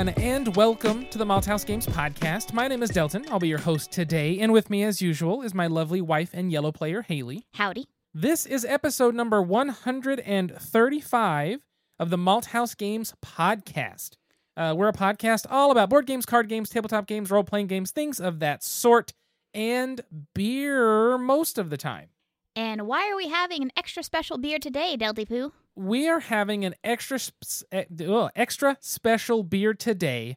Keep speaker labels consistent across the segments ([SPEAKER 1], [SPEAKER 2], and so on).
[SPEAKER 1] everyone, and welcome to the Malthouse Games podcast. My name is Delton. I'll be your host today, and with me, as usual, is my lovely wife and yellow player, Haley.
[SPEAKER 2] Howdy.
[SPEAKER 1] This is episode number 135 of the Malthouse Games podcast. Uh, we're a podcast all about board games, card games, tabletop games, role playing games, things of that sort, and beer most of the time.
[SPEAKER 2] And why are we having an extra special beer today, Delty Poo?
[SPEAKER 1] We are having an extra eh, extra special beer today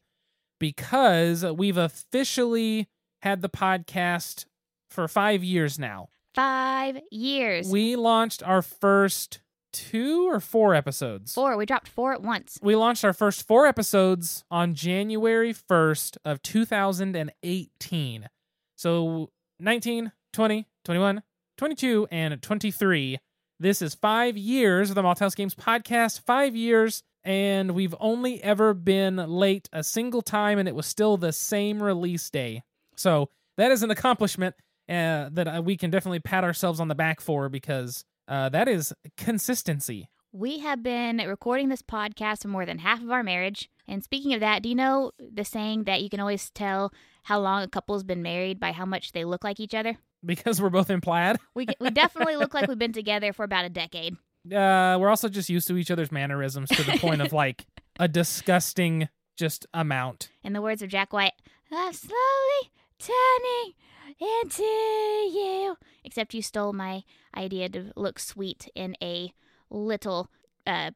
[SPEAKER 1] because we've officially had the podcast for 5 years now.
[SPEAKER 2] Five years.
[SPEAKER 1] We launched our first 2 or 4 episodes.
[SPEAKER 2] four. We dropped four at once.
[SPEAKER 1] We launched our first 4 episodes on January 1st of 2018. So 19, 20, 21, 22 and 23 this is five years of the Malthouse Games podcast, five years, and we've only ever been late a single time, and it was still the same release day. So that is an accomplishment uh, that uh, we can definitely pat ourselves on the back for because uh, that is consistency.
[SPEAKER 2] We have been recording this podcast for more than half of our marriage. And speaking of that, do you know the saying that you can always tell how long a couple's been married by how much they look like each other?
[SPEAKER 1] Because we're both in plaid.
[SPEAKER 2] We, we definitely look like we've been together for about a decade.
[SPEAKER 1] Uh, we're also just used to each other's mannerisms to the point of like a disgusting just amount.
[SPEAKER 2] In the words of Jack White, I'm slowly turning into you. Except you stole my idea to look sweet in a little uh,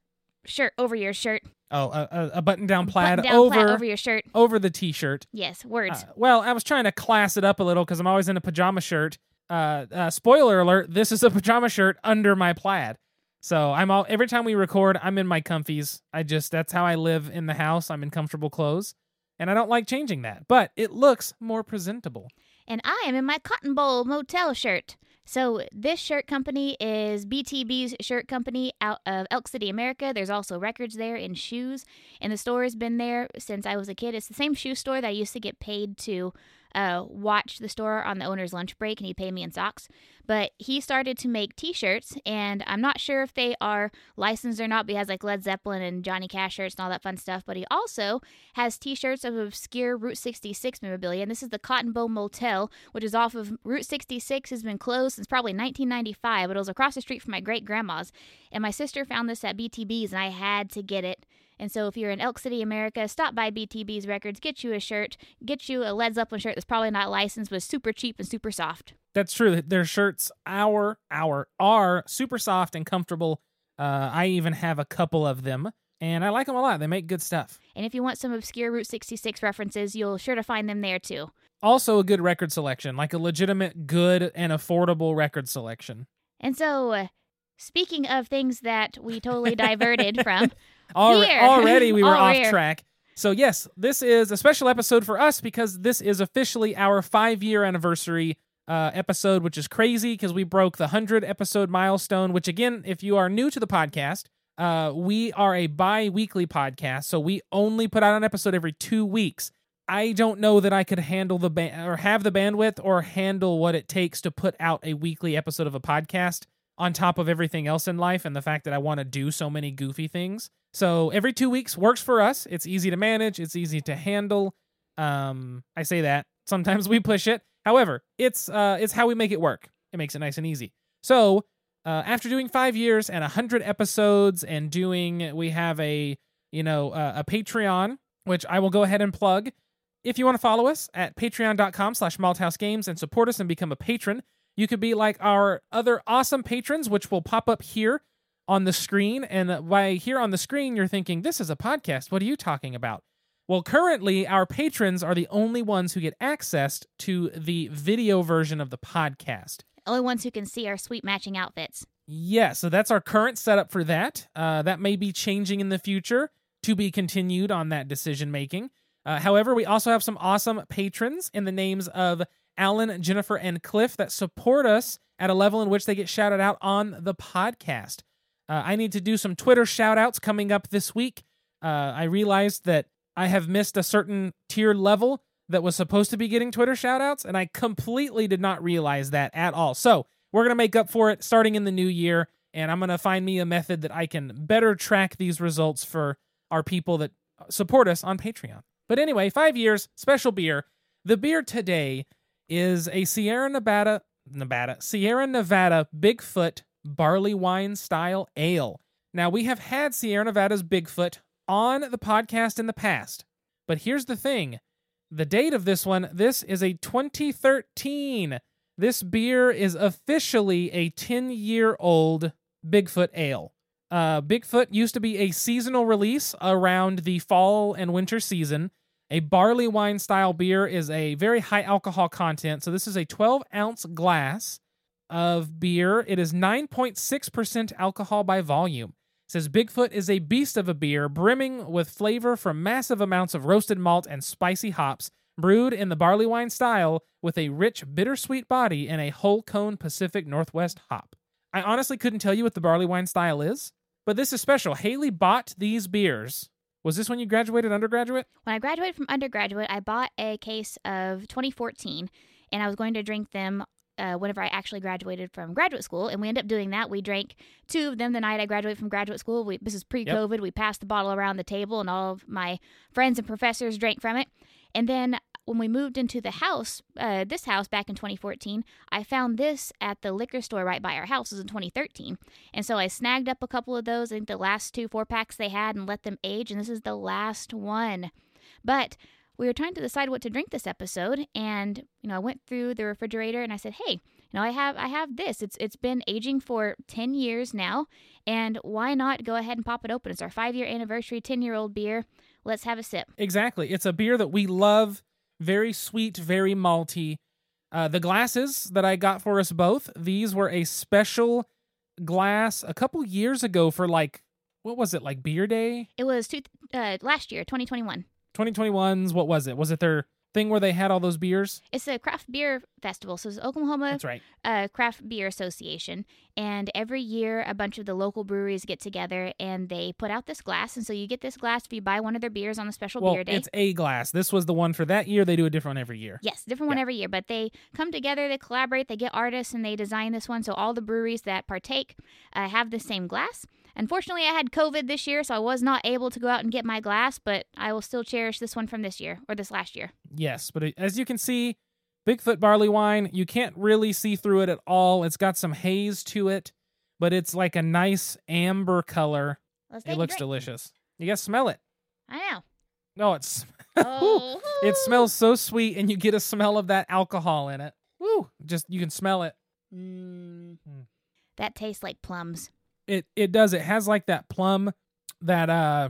[SPEAKER 2] shirt over your shirt.
[SPEAKER 1] Oh, a, a button-down plaid
[SPEAKER 2] Button-down
[SPEAKER 1] over
[SPEAKER 2] plaid over your shirt.
[SPEAKER 1] over the t-shirt.
[SPEAKER 2] Yes, words.
[SPEAKER 1] Uh, well, I was trying to class it up a little because I'm always in a pajama shirt. Uh, uh, spoiler alert: this is a pajama shirt under my plaid. So I'm all every time we record, I'm in my comfies. I just that's how I live in the house. I'm in comfortable clothes, and I don't like changing that. But it looks more presentable.
[SPEAKER 2] and I am in my Cotton Boll motel shirt. So this shirt company is BTB's shirt company out of Elk City, America. There's also records there and shoes, and the store has been there since I was a kid. It's the same shoe store that I used to get paid to uh, watch the store on the owner's lunch break, and he paid me in socks. But he started to make T-shirts, and I'm not sure if they are licensed or not. But he has like Led Zeppelin and Johnny Cash shirts and all that fun stuff. But he also has T-shirts of obscure Route 66 memorabilia, and this is the Cotton Boll Motel, which is off of Route 66. Has been closed since probably 1995, but it was across the street from my great grandma's. And my sister found this at BTB's, and I had to get it. And so, if you're in Elk City, America, stop by BTB's Records, get you a shirt, get you a Led Zeppelin shirt that's probably not licensed, but super cheap and super soft.
[SPEAKER 1] That's true. Their shirts, our our are super soft and comfortable. Uh, I even have a couple of them, and I like them a lot. They make good stuff.
[SPEAKER 2] And if you want some obscure Route 66 references, you'll sure to find them there too.
[SPEAKER 1] Also, a good record selection, like a legitimate, good, and affordable record selection.
[SPEAKER 2] And so, uh, speaking of things that we totally diverted from,
[SPEAKER 1] Alre-
[SPEAKER 2] Here.
[SPEAKER 1] already we were off track. So yes, this is a special episode for us because this is officially our five year anniversary uh, episode, which is crazy because we broke the hundred episode milestone. Which again, if you are new to the podcast, uh, we are a bi weekly podcast, so we only put out an episode every two weeks. I don't know that I could handle the ba- or have the bandwidth or handle what it takes to put out a weekly episode of a podcast on top of everything else in life and the fact that I want to do so many goofy things. So every two weeks works for us. It's easy to manage. It's easy to handle. Um, I say that sometimes we push it. However, it's uh, it's how we make it work. It makes it nice and easy. So uh, after doing five years and a hundred episodes and doing, we have a you know uh, a Patreon, which I will go ahead and plug. If you want to follow us at patreon.com slash malthousegames and support us and become a patron, you could be like our other awesome patrons, which will pop up here on the screen. And by here on the screen, you're thinking, this is a podcast. What are you talking about? Well, currently, our patrons are the only ones who get access to the video version of the podcast.
[SPEAKER 2] only ones who can see our sweet matching outfits.
[SPEAKER 1] Yeah, so that's our current setup for that. Uh, that may be changing in the future to be continued on that decision making. Uh, however, we also have some awesome patrons in the names of Alan, Jennifer, and Cliff that support us at a level in which they get shouted out on the podcast. Uh, I need to do some Twitter shout outs coming up this week. Uh, I realized that I have missed a certain tier level that was supposed to be getting Twitter shout outs, and I completely did not realize that at all. So we're going to make up for it starting in the new year, and I'm going to find me a method that I can better track these results for our people that support us on Patreon. But anyway, five years, special beer. The beer today is a Sierra Nevada, Nevada, Sierra Nevada Bigfoot barley wine style ale. Now, we have had Sierra Nevada's Bigfoot on the podcast in the past, but here's the thing the date of this one, this is a 2013. This beer is officially a 10 year old Bigfoot ale. Uh, Bigfoot used to be a seasonal release around the fall and winter season. A barley wine style beer is a very high alcohol content. So, this is a 12 ounce glass of beer. It is 9.6% alcohol by volume. It says Bigfoot is a beast of a beer, brimming with flavor from massive amounts of roasted malt and spicy hops, brewed in the barley wine style with a rich, bittersweet body and a whole cone Pacific Northwest hop. I honestly couldn't tell you what the barley wine style is, but this is special. Haley bought these beers. Was this when you graduated undergraduate?
[SPEAKER 2] When I graduated from undergraduate, I bought a case of 2014 and I was going to drink them uh, whenever I actually graduated from graduate school. And we ended up doing that. We drank two of them the night I graduated from graduate school. We, this is pre COVID. We passed the bottle around the table and all of my friends and professors drank from it. And then when we moved into the house, uh, this house back in 2014, I found this at the liquor store right by our house. It was in 2013. And so I snagged up a couple of those, I think the last two four packs they had, and let them age. And this is the last one. But we were trying to decide what to drink this episode and you know i went through the refrigerator and i said hey you know i have i have this it's it's been aging for 10 years now and why not go ahead and pop it open it's our five year anniversary 10 year old beer let's have a sip
[SPEAKER 1] Exactly. It's a beer that we love. Very sweet, very malty. Uh, the glasses that I got for us both, these were a special glass a couple years ago for like, what was it, like Beer Day?
[SPEAKER 2] it was two, uh, last year 2021
[SPEAKER 1] 2021's, what was it? Was it their thing where they had all those beers?
[SPEAKER 2] it's a craft beer festival so it's oklahoma
[SPEAKER 1] That's right.
[SPEAKER 2] uh, craft beer association and every year a bunch of the local breweries get together and they put out this glass and so you get this glass if you buy one of their beers on a special
[SPEAKER 1] Well,
[SPEAKER 2] beer day
[SPEAKER 1] it's a glass. This was the one for that year. They do a different one every year.
[SPEAKER 2] Yes, different one every year, but they come together, they collaborate, they get artists, and they design this one. So all the breweries that partake uh, have the same glass. Unfortunately, I had COVID this year, so I was not able to go out and get my glass, but I will still cherish this one from this year or this last year.
[SPEAKER 1] Yes, but as you can see, Bigfoot barley wine, you can't really see through it at all. It's got some haze to it, but it's like a nice amber color. It looks delicious. You guys smell it.
[SPEAKER 2] I know.
[SPEAKER 1] No, it's
[SPEAKER 2] Oh,
[SPEAKER 1] it smells so sweet, and you get a smell of that alcohol in it. Woo! Just you can smell it.
[SPEAKER 2] Mm.
[SPEAKER 1] Mm.
[SPEAKER 2] That tastes like plums.
[SPEAKER 1] It it does. It has like that plum, that uh,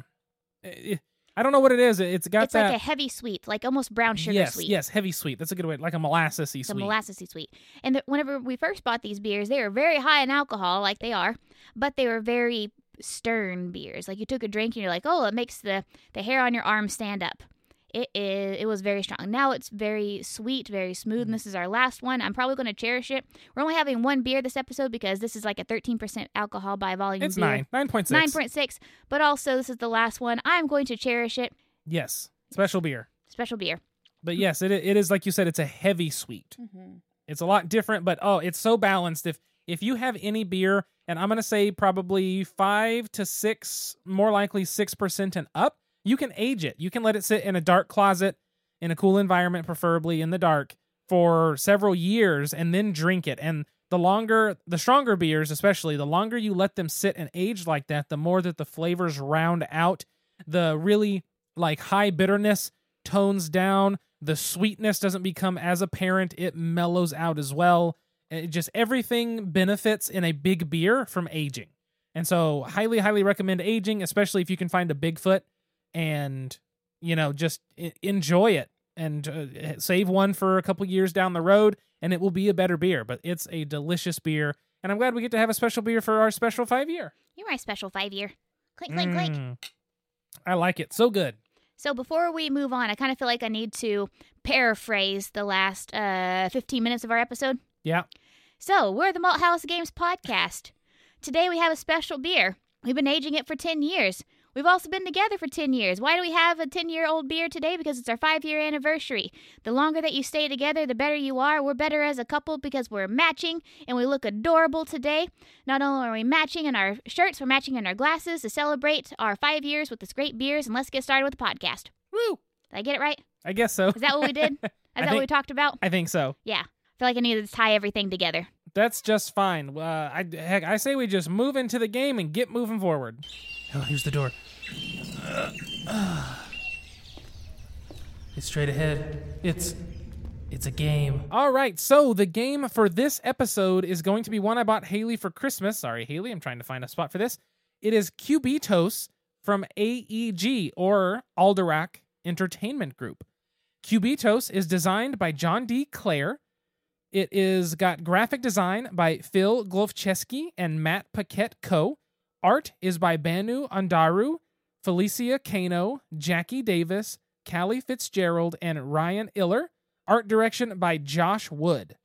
[SPEAKER 1] it, I don't know what it is. It, it's got
[SPEAKER 2] it's
[SPEAKER 1] that.
[SPEAKER 2] like a heavy sweet, like almost brown sugar
[SPEAKER 1] yes,
[SPEAKER 2] sweet.
[SPEAKER 1] yes, heavy sweet. That's a good way. Like a molassesy sweet.
[SPEAKER 2] molassesy sweet. And the, whenever we first bought these beers, they were very high in alcohol, like they are, but they were very stern beers. Like you took a drink and you're like, oh, it makes the the hair on your arm stand up. It is. It was very strong. Now it's very sweet, very smooth. And this is our last one. I'm probably going to cherish it. We're only having one beer this episode because this is like a 13% alcohol by volume.
[SPEAKER 1] it's
[SPEAKER 2] beer.
[SPEAKER 1] nine, nine point six.
[SPEAKER 2] 9.6. But also, this is the last one. I'm going to cherish it.
[SPEAKER 1] Yes, special beer.
[SPEAKER 2] Special beer.
[SPEAKER 1] But yes, it it is like you said. It's a heavy sweet.
[SPEAKER 2] Mm-hmm.
[SPEAKER 1] It's a lot different, but oh, it's so balanced. If if you have any beer, and I'm gonna say probably five to six, more likely six percent and up, you can age it. You can let it sit in a dark closet, in a cool environment, preferably in the dark, for several years, and then drink it. And the longer, the stronger beers, especially, the longer you let them sit and age like that, the more that the flavors round out. The really like high bitterness tones down. The sweetness doesn't become as apparent. It mellows out as well. It just everything benefits in a big beer from aging. And so, highly, highly recommend aging, especially if you can find a Bigfoot and, you know, just enjoy it and uh, save one for a couple years down the road, and it will be a better beer. But it's a delicious beer. And I'm glad we get to have a special beer for our special five year.
[SPEAKER 2] You're my special five year. Clink, clink, clink.
[SPEAKER 1] Mm. I like it. So good.
[SPEAKER 2] So before we move on, I kind of feel like I need to paraphrase the last uh, 15 minutes of our episode.
[SPEAKER 1] Yeah.
[SPEAKER 2] So we're the Malt House Games podcast. Today we have a special beer. We've been aging it for 10 years. We've also been together for 10 years. Why do we have a 10 year old beer today? Because it's our five year anniversary. The longer that you stay together, the better you are. We're better as a couple because we're matching and we look adorable today. Not only are we matching in our shirts, we're matching in our glasses to celebrate our five years with this great beers. And let's get started with the podcast.
[SPEAKER 1] Woo!
[SPEAKER 2] Did I get it right?
[SPEAKER 1] I guess so.
[SPEAKER 2] Is that what we did? Is
[SPEAKER 1] I
[SPEAKER 2] that what we talked about?
[SPEAKER 1] I think so.
[SPEAKER 2] Yeah. I feel like I need to tie everything together.
[SPEAKER 1] That's just fine. Uh, I heck, I say we just move into the game and get moving forward. Oh, here's the door. It's straight ahead. It's it's a game. All right, so the game for this episode is going to be one I bought Haley for Christmas. Sorry, Haley, I'm trying to find a spot for this. It is Cubitos from AEG or Alderac Entertainment Group. Cubitos is designed by John D. Clair. It is got graphic design by Phil Glofcheskie and Matt Paquette Co. Art is by Banu Andaru, Felicia Cano, Jacqui Davis, Callie Fitzgerald, and Ryan Iller. Art direction by Josh Wood.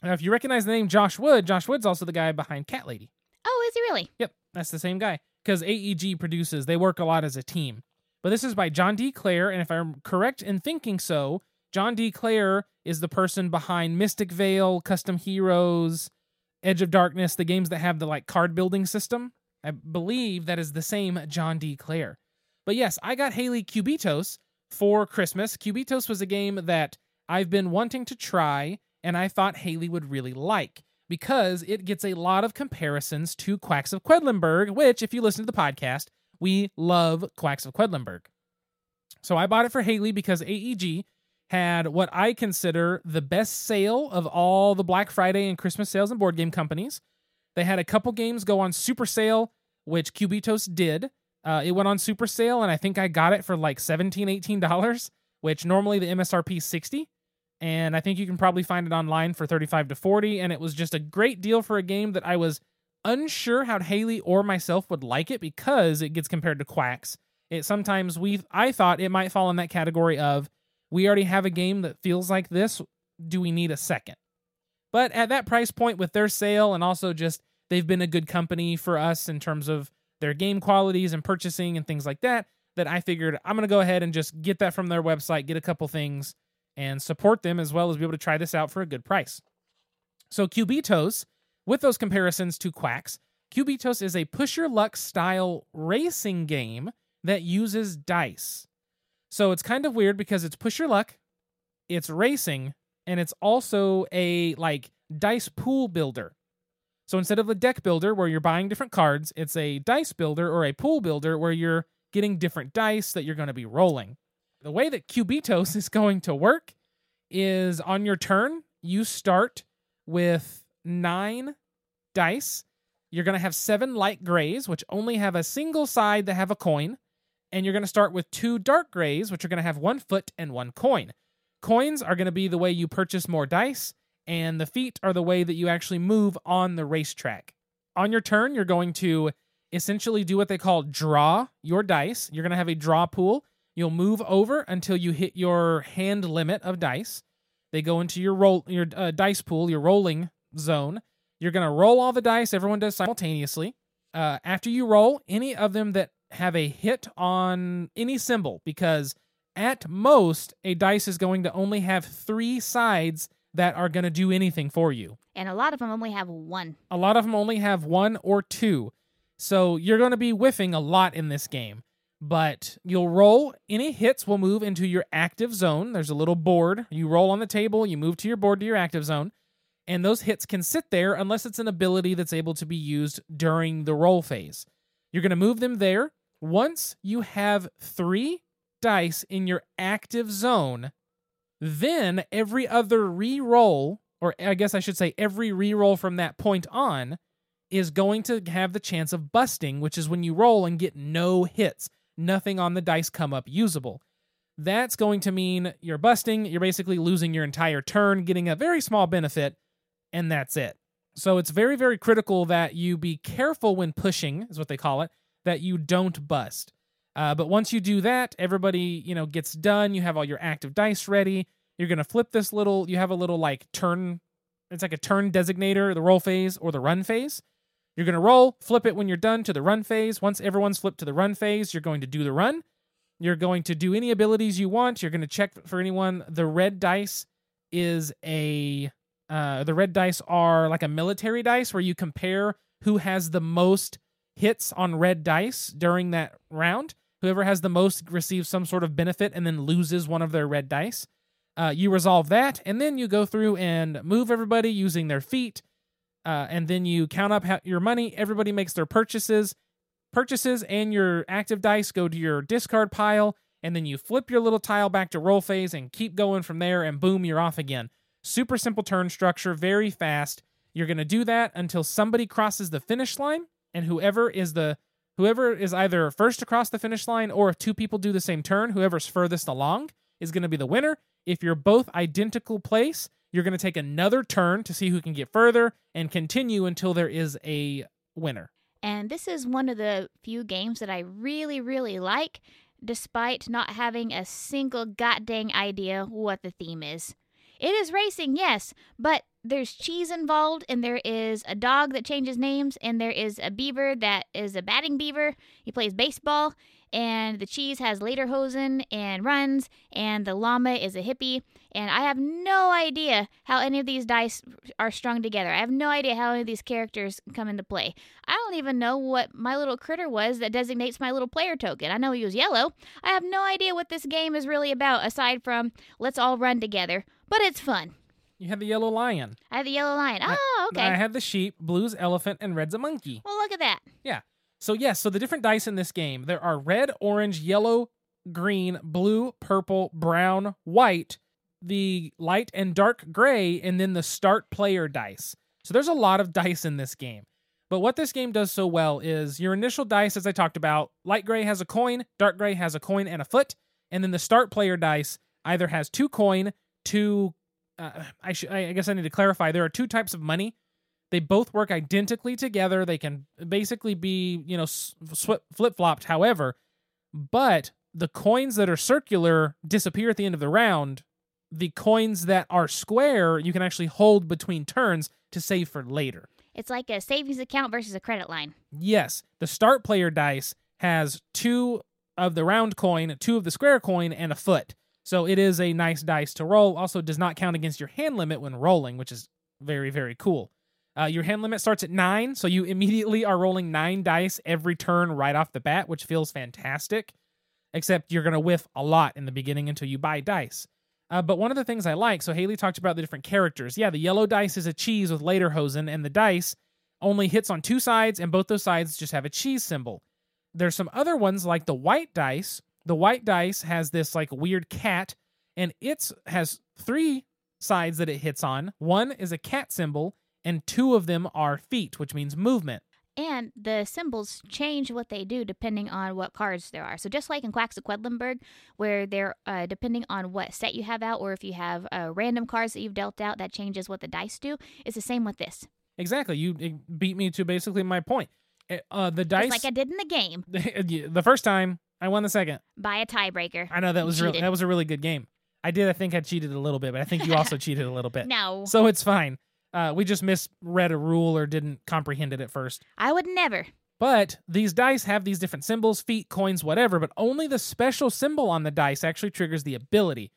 [SPEAKER 1] Now, if you recognize the name Josh Wood, Josh Wood's also the guy behind Cat Lady.
[SPEAKER 2] Oh, is he really?
[SPEAKER 1] Yep, that's the same guy. Because AEG produces, they work a lot as a team. But this is by John D. Clair, and if I'm correct in thinking so, John D. Clair is the person behind Mystic Vale, Custom Heroes, Edge of Darkness, the games that have the like card building system. I believe that is the same John D. Clair. But yes, I got Haley Cubitos for Christmas. Cubitos was a game that I've been wanting to try, and I thought Haley would really like because it gets a lot of comparisons to Quacks of Quedlinburg, which, if you listen to the podcast, we love Quacks of Quedlinburg. So I bought it for Haley because AEG had what I consider the best sale of all the Black Friday and Christmas sales and board game companies. They had a couple games go on super sale, which Cubitos did. Uh, it went on super sale, and I think I got it for like $17, $18, which normally the MSRP is 60 and I think you can probably find it online for 35 to 40 and it was just a great deal for a game that I was unsure how Haley or myself would like it because it gets compared to Quacks. It sometimes we I thought it might fall in that category of we already have a game that feels like this, do we need a second? But at that price point with their sale and also just they've been a good company for us in terms of their game qualities and purchasing and things like that that I figured I'm going to go ahead and just get that from their website, get a couple things and support them as well as be able to try this out for a good price. So Cubitos, with those comparisons to Quacks, Cubitos is a push your luck style racing game that uses dice. So it's kind of weird because it's push your luck, it's racing, and it's also a like dice pool builder. So instead of a deck builder where you're buying different cards, it's a dice builder or a pool builder where you're getting different dice that you're going to be rolling. The way that Cubitos is going to work is on your turn, you start with nine dice. You're going to have seven light grays, which only have a single side that have a coin. And you're going to start with two dark grays, which are going to have one foot and one coin. Coins are going to be the way you purchase more dice, and the feet are the way that you actually move on the racetrack. On your turn, you're going to essentially do what they call draw your dice. You're going to have a draw pool. You'll move over until you hit your hand limit of dice. They go into your roll your uh, dice pool, your rolling zone. You're going to roll all the dice. Everyone does simultaneously. Uh, after you roll, any of them that have a hit on any symbol, because at most a dice is going to only have three sides that are going to do anything for you.
[SPEAKER 2] And a lot of them only have one.
[SPEAKER 1] A lot of them only have one or two. So you're going to be whiffing a lot in this game. But you'll roll, any hits will move into your active zone. There's a little board. You roll on the table, you move to your board to your active zone. And those hits can sit there unless it's an ability that's able to be used during the roll phase. You're going to move them there. Once you have three dice in your active zone, then every other re-roll, or I guess I should say every re-roll from that point on, is going to have the chance of busting, which is when you roll and get no hits, nothing on the dice come up usable. That's going to mean you're busting, you're basically losing your entire turn, getting a very small benefit, and that's it. So it's very, very critical that you be careful when pushing, is what they call it, that you don't bust. Uh, but once you do that, everybody, you know, gets done. You have all your active dice ready. You're gonna flip this little. You have a little like turn. It's like a turn designator, the roll phase or the run phase. You're to roll, flip it when you're done to the run phase. Once everyone's flipped to the run phase, you're going to do the run. You're going to do any abilities you want. You're going to check for anyone. The red dice is a uh, the red dice are like a military dice where you compare who has the most hits on red dice during that round. Whoever has the most receives some sort of benefit and then loses one of their red dice. Uh, you resolve that, and then you go through and move everybody using their feet, uh, and then you count up your money. Everybody makes their purchases. Purchases and your active dice go to your discard pile, and then you flip your little tile back to roll phase and keep going from there, and boom, you're off again. Super simple turn structure, very fast. You're going to do that until somebody crosses the finish line, and whoever is the whoever is either first to cross the finish line or if two people do the same turn, whoever's furthest along is going to be the winner. If you're both identical place, you're going to take another turn to see who can get further and continue until there is a winner.
[SPEAKER 2] And this is one of the few games that I really, really like, despite not having a single goddamn idea what the theme is. It is racing, yes, but there's cheese involved, and there is a dog that changes names, and there is a beaver that is a batting beaver. He plays baseball, and the cheese has lederhosen and runs, and the llama is a hippie. And I have no idea how any of these dice are strung together. I have no idea how any of these characters come into play. I don't even know what my little critter was that designates my little player token. I know he was yellow. I have no idea what this game is really about aside from let's all run together, but it's fun.
[SPEAKER 1] You have the yellow lion.
[SPEAKER 2] I have the yellow lion. Oh, okay.
[SPEAKER 1] I have the sheep, blue's elephant, and red's a monkey.
[SPEAKER 2] Well, look at that.
[SPEAKER 1] Yeah. So, yes, so the different dice in this game there are red, orange, yellow, green, blue, purple, brown, white, the light and dark gray, and then the start player dice. So, there's a lot of dice in this game. But what this game does so well is your initial dice, as I talked about, light gray has a coin, dark gray has a coin and a foot, and then the start player dice either has two coin, two. Uh, I, sh- I guess I need to clarify. There are two types of money. They both work identically together. They can basically be, you know, sw- flip flopped. However, but the coins that are circular disappear at the end of the round. The coins that are square, you can actually hold between turns to save for later.
[SPEAKER 2] It's like a savings account versus a credit line.
[SPEAKER 1] Yes. The start player dice has two of the round coin, two of the square coin, and a foot. So it is a nice dice to roll. Also, does not count against your hand limit when rolling, which is very, very cool. Uh, your hand limit starts at nine, so you immediately are rolling nine dice every turn right off the bat, which feels fantastic. Except you're going to whiff a lot in the beginning until you buy dice. Uh, but one of the things I like, so Haley talked about the different characters. Yeah, the yellow dice is a cheese with lederhosen, and the dice only hits on two sides, and both those sides just have a cheese symbol. There's some other ones like the white dice. The white dice has this like weird cat, and it has three sides that it hits on. One is a cat symbol, and two of them are feet, which means movement.
[SPEAKER 2] And the symbols change what they do depending on what cards there are. So just like in Quacks of Quedlinburg, where they're uh, depending on what set you have out, or if you have uh, random cards that you've dealt out, that changes what the dice do. It's the same with this.
[SPEAKER 1] Exactly. You beat me to basically my point. Eh, uh, the dice,
[SPEAKER 2] just like I did in the game.
[SPEAKER 1] the first time I won the second
[SPEAKER 2] by a tiebreaker.
[SPEAKER 1] I know that was really, that was a really good game. I did. I think I cheated a little bit, but I think you also cheated a little bit.
[SPEAKER 2] No.
[SPEAKER 1] So it's fine. Uh, we just misread a rule or didn't comprehend it at first.
[SPEAKER 2] I would never.
[SPEAKER 1] But these dice have these different symbols, feet, coins, whatever, but only the special symbol on the dice actually triggers the ability.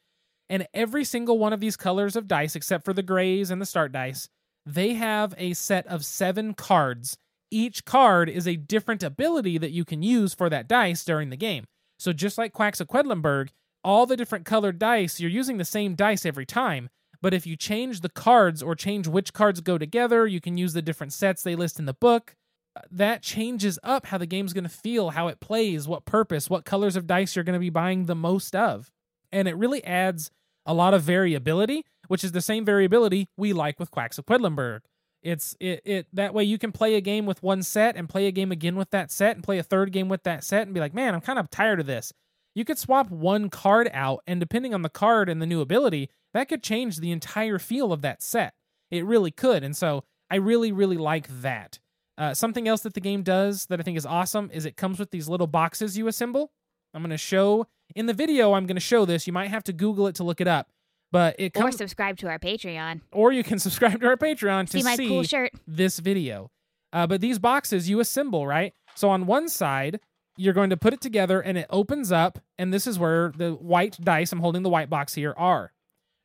[SPEAKER 1] And every single one of these colors of dice, except for the grays and the start dice, they have a set of seven cards. Each card is a different ability that you can use for that dice during the game. So just like Quacks of Quedlinburg, all the different colored dice, you're using the same dice every time, but if you change the cards or change which cards go together, you can use the different sets they list in the book. Uh, that changes up how the game's going to feel, how it plays, what purpose, what colors of dice you're going to be buying the most of. And it really adds a lot of variability, which is the same variability we like with Quacks of Quedlinburg. It's it it that way you can play a game with one set and play a game again with that set and play a third game with that set and be like, "Man, I'm kind of tired of this." You could swap one card out and depending on the card and the new ability, that could change the entire feel of that set. It really could. And so I really, really like that. Uh, something else that the game does that I think is awesome is it comes with these little boxes you assemble. I'm going to show in the video, I'm going to show this. You might have to Google it to look it up. But it comes,
[SPEAKER 2] or subscribe to our Patreon.
[SPEAKER 1] Or you can subscribe to our Patreon to
[SPEAKER 2] see my
[SPEAKER 1] see
[SPEAKER 2] cool shirt.
[SPEAKER 1] this video. Uh, but these boxes you assemble, right? So on one side, you're going to put it together and it opens up, and this is where the white dice, I'm holding the white box here, are.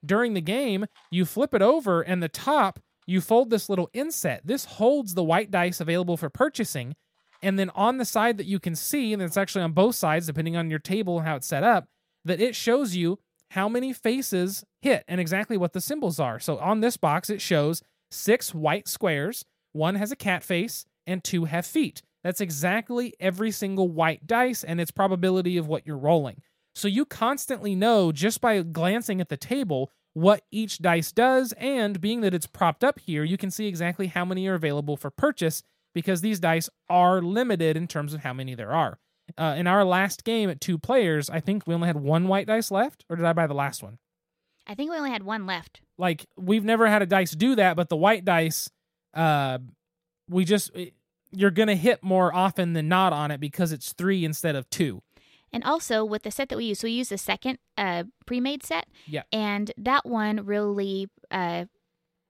[SPEAKER 1] During the game, you flip it over, and the top, you fold this little inset. This holds the white dice available for purchasing. And then on the side that you can see, and it's actually on both sides, depending on your table and how it's set up, that it shows you how many faces hit and exactly what the symbols are. So on this box, it shows six white squares. One has a cat face, and two have feet. That's exactly every single white dice and its probability of what you're rolling. So you constantly know just by glancing at the table what each dice does, and being that it's propped up here, you can see exactly how many are available for purchase because these dice are limited in terms of how many there are. Uh, in our last game at two players, I think we only had one white dice left, or did I buy the last one?
[SPEAKER 2] I think we only had one left.
[SPEAKER 1] Like we've never had a dice do that, but the white dice, uh, we just you're gonna hit more often than not on it because it's three instead of two.
[SPEAKER 2] And also with the set that we use, so we use the second uh, pre-made set.
[SPEAKER 1] Yeah.
[SPEAKER 2] And that one really uh,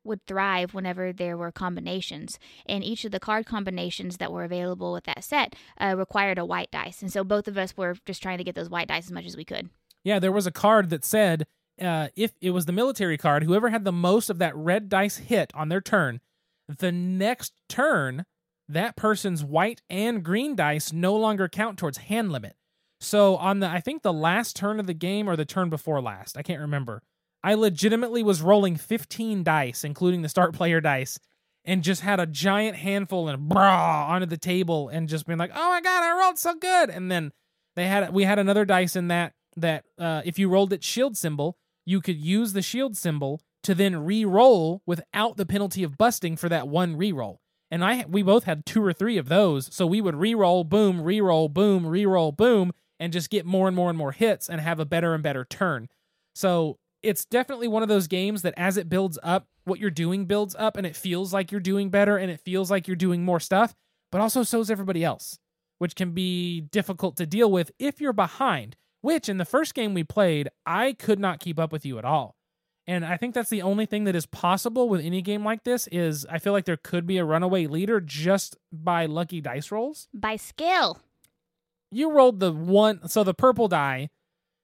[SPEAKER 2] would thrive whenever there were combinations. And each of the card combinations that were available with that set uh, required a white dice. And so both of us were just trying to get those white dice as much as we could.
[SPEAKER 1] Yeah, there was a card that said uh, if it was the military card, whoever had the most of that red dice hit on their turn, the next turn, that person's white and green dice no longer count towards hand limit. So on the I think the last turn of the game or the turn before last, I can't remember. I legitimately was rolling 15 dice, including the start player dice, and just had a giant handful and brah onto the table and just being like, "Oh my god, I rolled so good!" And then they had we had another dice in that that uh, if you rolled its shield symbol, you could use the shield symbol to then re-roll without the penalty of busting for that one re-roll. And I we both had two or three of those, so we would re-roll, boom, re-roll, boom, re-roll, boom, and just get more and more and more hits and have a better and better turn. So it's definitely one of those games that as it builds up, what you're doing builds up and it feels like you're doing better and it feels like you're doing more stuff, but also so's everybody else, which can be difficult to deal with if you're behind. Which in the first game we played, I could not keep up with you at all. And I think that's the only thing that is possible with any game like this is I feel like there could be a runaway leader just by lucky dice rolls.
[SPEAKER 2] By skill
[SPEAKER 1] you rolled the one so the purple die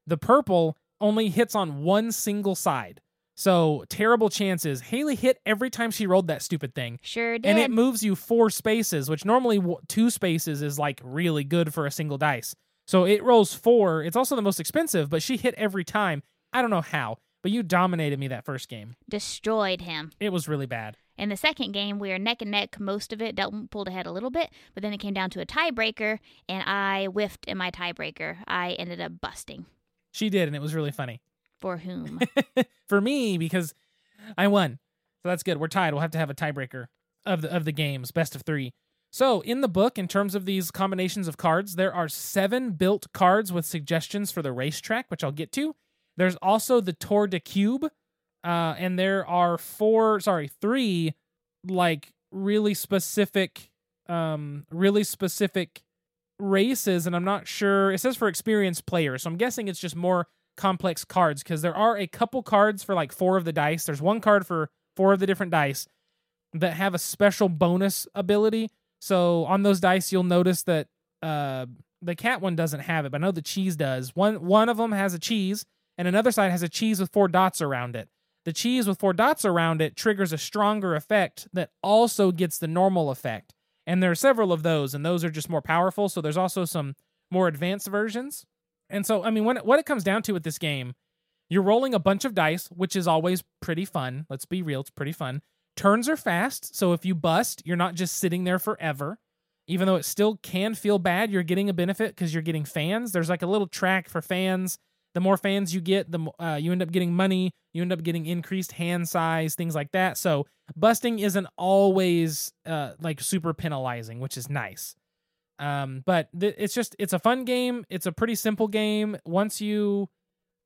[SPEAKER 1] the purple only hits on one single side. So terrible chances. Haley hit every time she rolled that stupid thing.
[SPEAKER 2] Sure did
[SPEAKER 1] and it moves you four spaces which normally two spaces is like really good for a single dice. So it rolls four. It's also the most expensive but she hit every time. I don't know how but you dominated me that first game.
[SPEAKER 2] Destroyed him.
[SPEAKER 1] It was really bad.
[SPEAKER 2] In the second game, we were neck and neck most of it. Delton pulled ahead a little bit, but then it came down to a tiebreaker, and I whiffed in my tiebreaker. I ended up busting.
[SPEAKER 1] She did, and it was really funny.
[SPEAKER 2] For whom?
[SPEAKER 1] For me, because I won. So that's good. We're tied. We'll have to have a tiebreaker of the of the games, best of three. So in the book, in terms of these combinations of cards, there are seven built cards with suggestions for the racetrack, which I'll get to. There's also the Tour de Cube, uh, and there are four, sorry, three, like really specific, um, really specific races, and I'm not sure. It says for experienced players, so I'm guessing it's just more complex cards because there are a couple cards for like four of the dice. There's one card for four of the different dice that have a special bonus ability. So on those dice, you'll notice that uh, the cat one doesn't have it, but I know the cheese does. One one of them has a cheese, and another side has a cheese with four dots around it. The cheese with four dots around it triggers a stronger effect that also gets the normal effect. And there are several of those, and those are just more powerful. So there's also some more advanced versions. And so, I mean, when, what it comes down to with this game, you're rolling a bunch of dice, which is always pretty fun. Let's be real, it's pretty fun. Turns are fast, so if you bust, you're not just sitting there forever. Even though it still can feel bad, you're getting a benefit because you're getting fans. There's like a little track for fans the more fans you get, the uh, you end up getting money. You end up getting increased hand size, things like that. So busting isn't always uh, like super penalizing, which is nice. Um, but th- it's just it's a fun game. It's a pretty simple game. Once you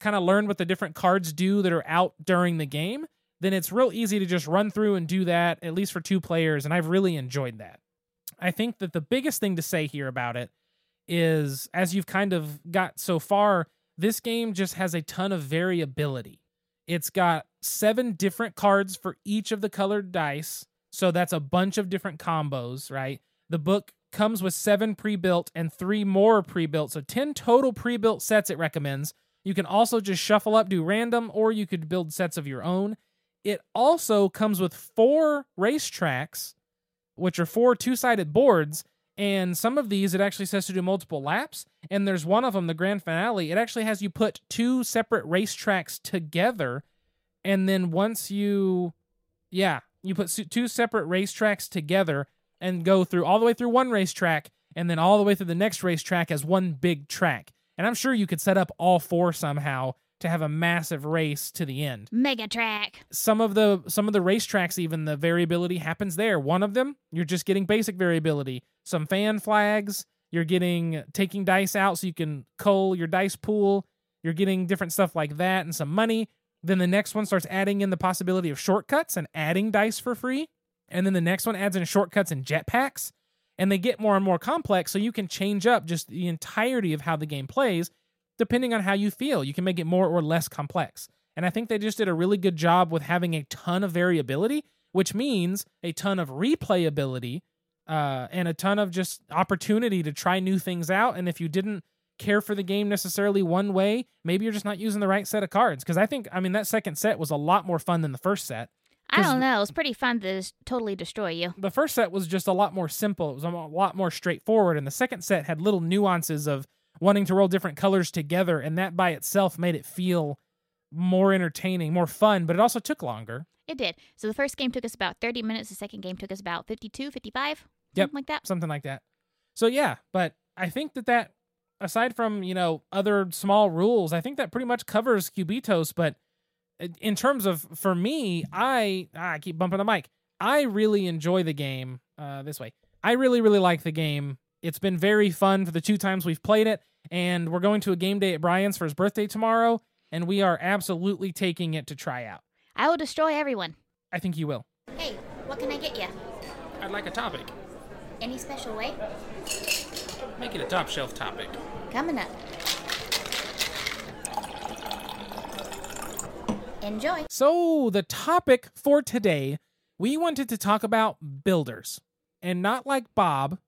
[SPEAKER 1] kind of learn what the different cards do that are out during the game, then it's real easy to just run through and do that. At least for two players, and I've really enjoyed that. I think that the biggest thing to say here about it is, as you've kind of got so far this game just has a ton of variability. It's got seven different cards for each of the colored dice So that's a bunch of different combos, right? The book comes with seven pre built and three more pre built. So 10 total pre built sets it recommends. You can also just shuffle up, do random, or you could build sets of your own. It also comes with four racetracks, which are four two sided boards. And some of these, it actually says to do multiple laps. And there's one of them, the grand finale, it actually has you put two separate racetracks together. And then once you, yeah, you put two separate racetracks together and go through all the way through one racetrack and then all the way through the next racetrack as one big track. And I'm sure you could set up all four somehow to have a massive race to the end.
[SPEAKER 2] Mega track.
[SPEAKER 1] Some of the some of the racetracks even the variability happens there. One of them, you're just getting basic variability. Some fan flags, you're getting taking dice out so you can cull your dice pool. You're getting different stuff like that and some money. Then the next one starts adding in the possibility of shortcuts and adding dice for free. And then the next one adds in shortcuts and jetpacks. And they get more and more complex, so you can change up just the entirety of how the game plays depending on how you feel. You can make it more or less complex. And I think they just did a really good job with having a ton of variability, which means a ton of replayability uh, and a ton of just opportunity to try new things out. And if you didn't care for the game necessarily one way, maybe you're just not using the right set of cards. Because I think, I mean, that second set was a lot more fun than the first set.
[SPEAKER 2] I don't know. It was pretty fun to just totally destroy you.
[SPEAKER 1] The first set was just a lot more simple. It was a lot more straightforward. And the second set had little nuances of wanting to roll different colors together. And that by itself made it feel more entertaining, more fun, but it also took longer.
[SPEAKER 2] It did. So the first game took us about 30 minutes. The second game took us about 52, 55.
[SPEAKER 1] Yep.
[SPEAKER 2] Something like that.
[SPEAKER 1] Something like that. So yeah, but I think that that aside from, you know, other small rules, I think that pretty much covers Cubitos, but in terms of for me, I ah, I keep bumping the mic. I really enjoy the game uh, this way. I really really like the game. It's been very fun for the two times we've played it, and we're going to a game day at Brian's for his birthday tomorrow, and we are absolutely taking it to try out.
[SPEAKER 2] I will destroy everyone.
[SPEAKER 1] I think you will.
[SPEAKER 2] Hey, what can I get you?
[SPEAKER 1] I'd like a topic.
[SPEAKER 2] Any special way?
[SPEAKER 1] Make it a top shelf topic.
[SPEAKER 2] Coming up. Enjoy.
[SPEAKER 1] So, the topic for today, we wanted to talk about builders. And not like Bob,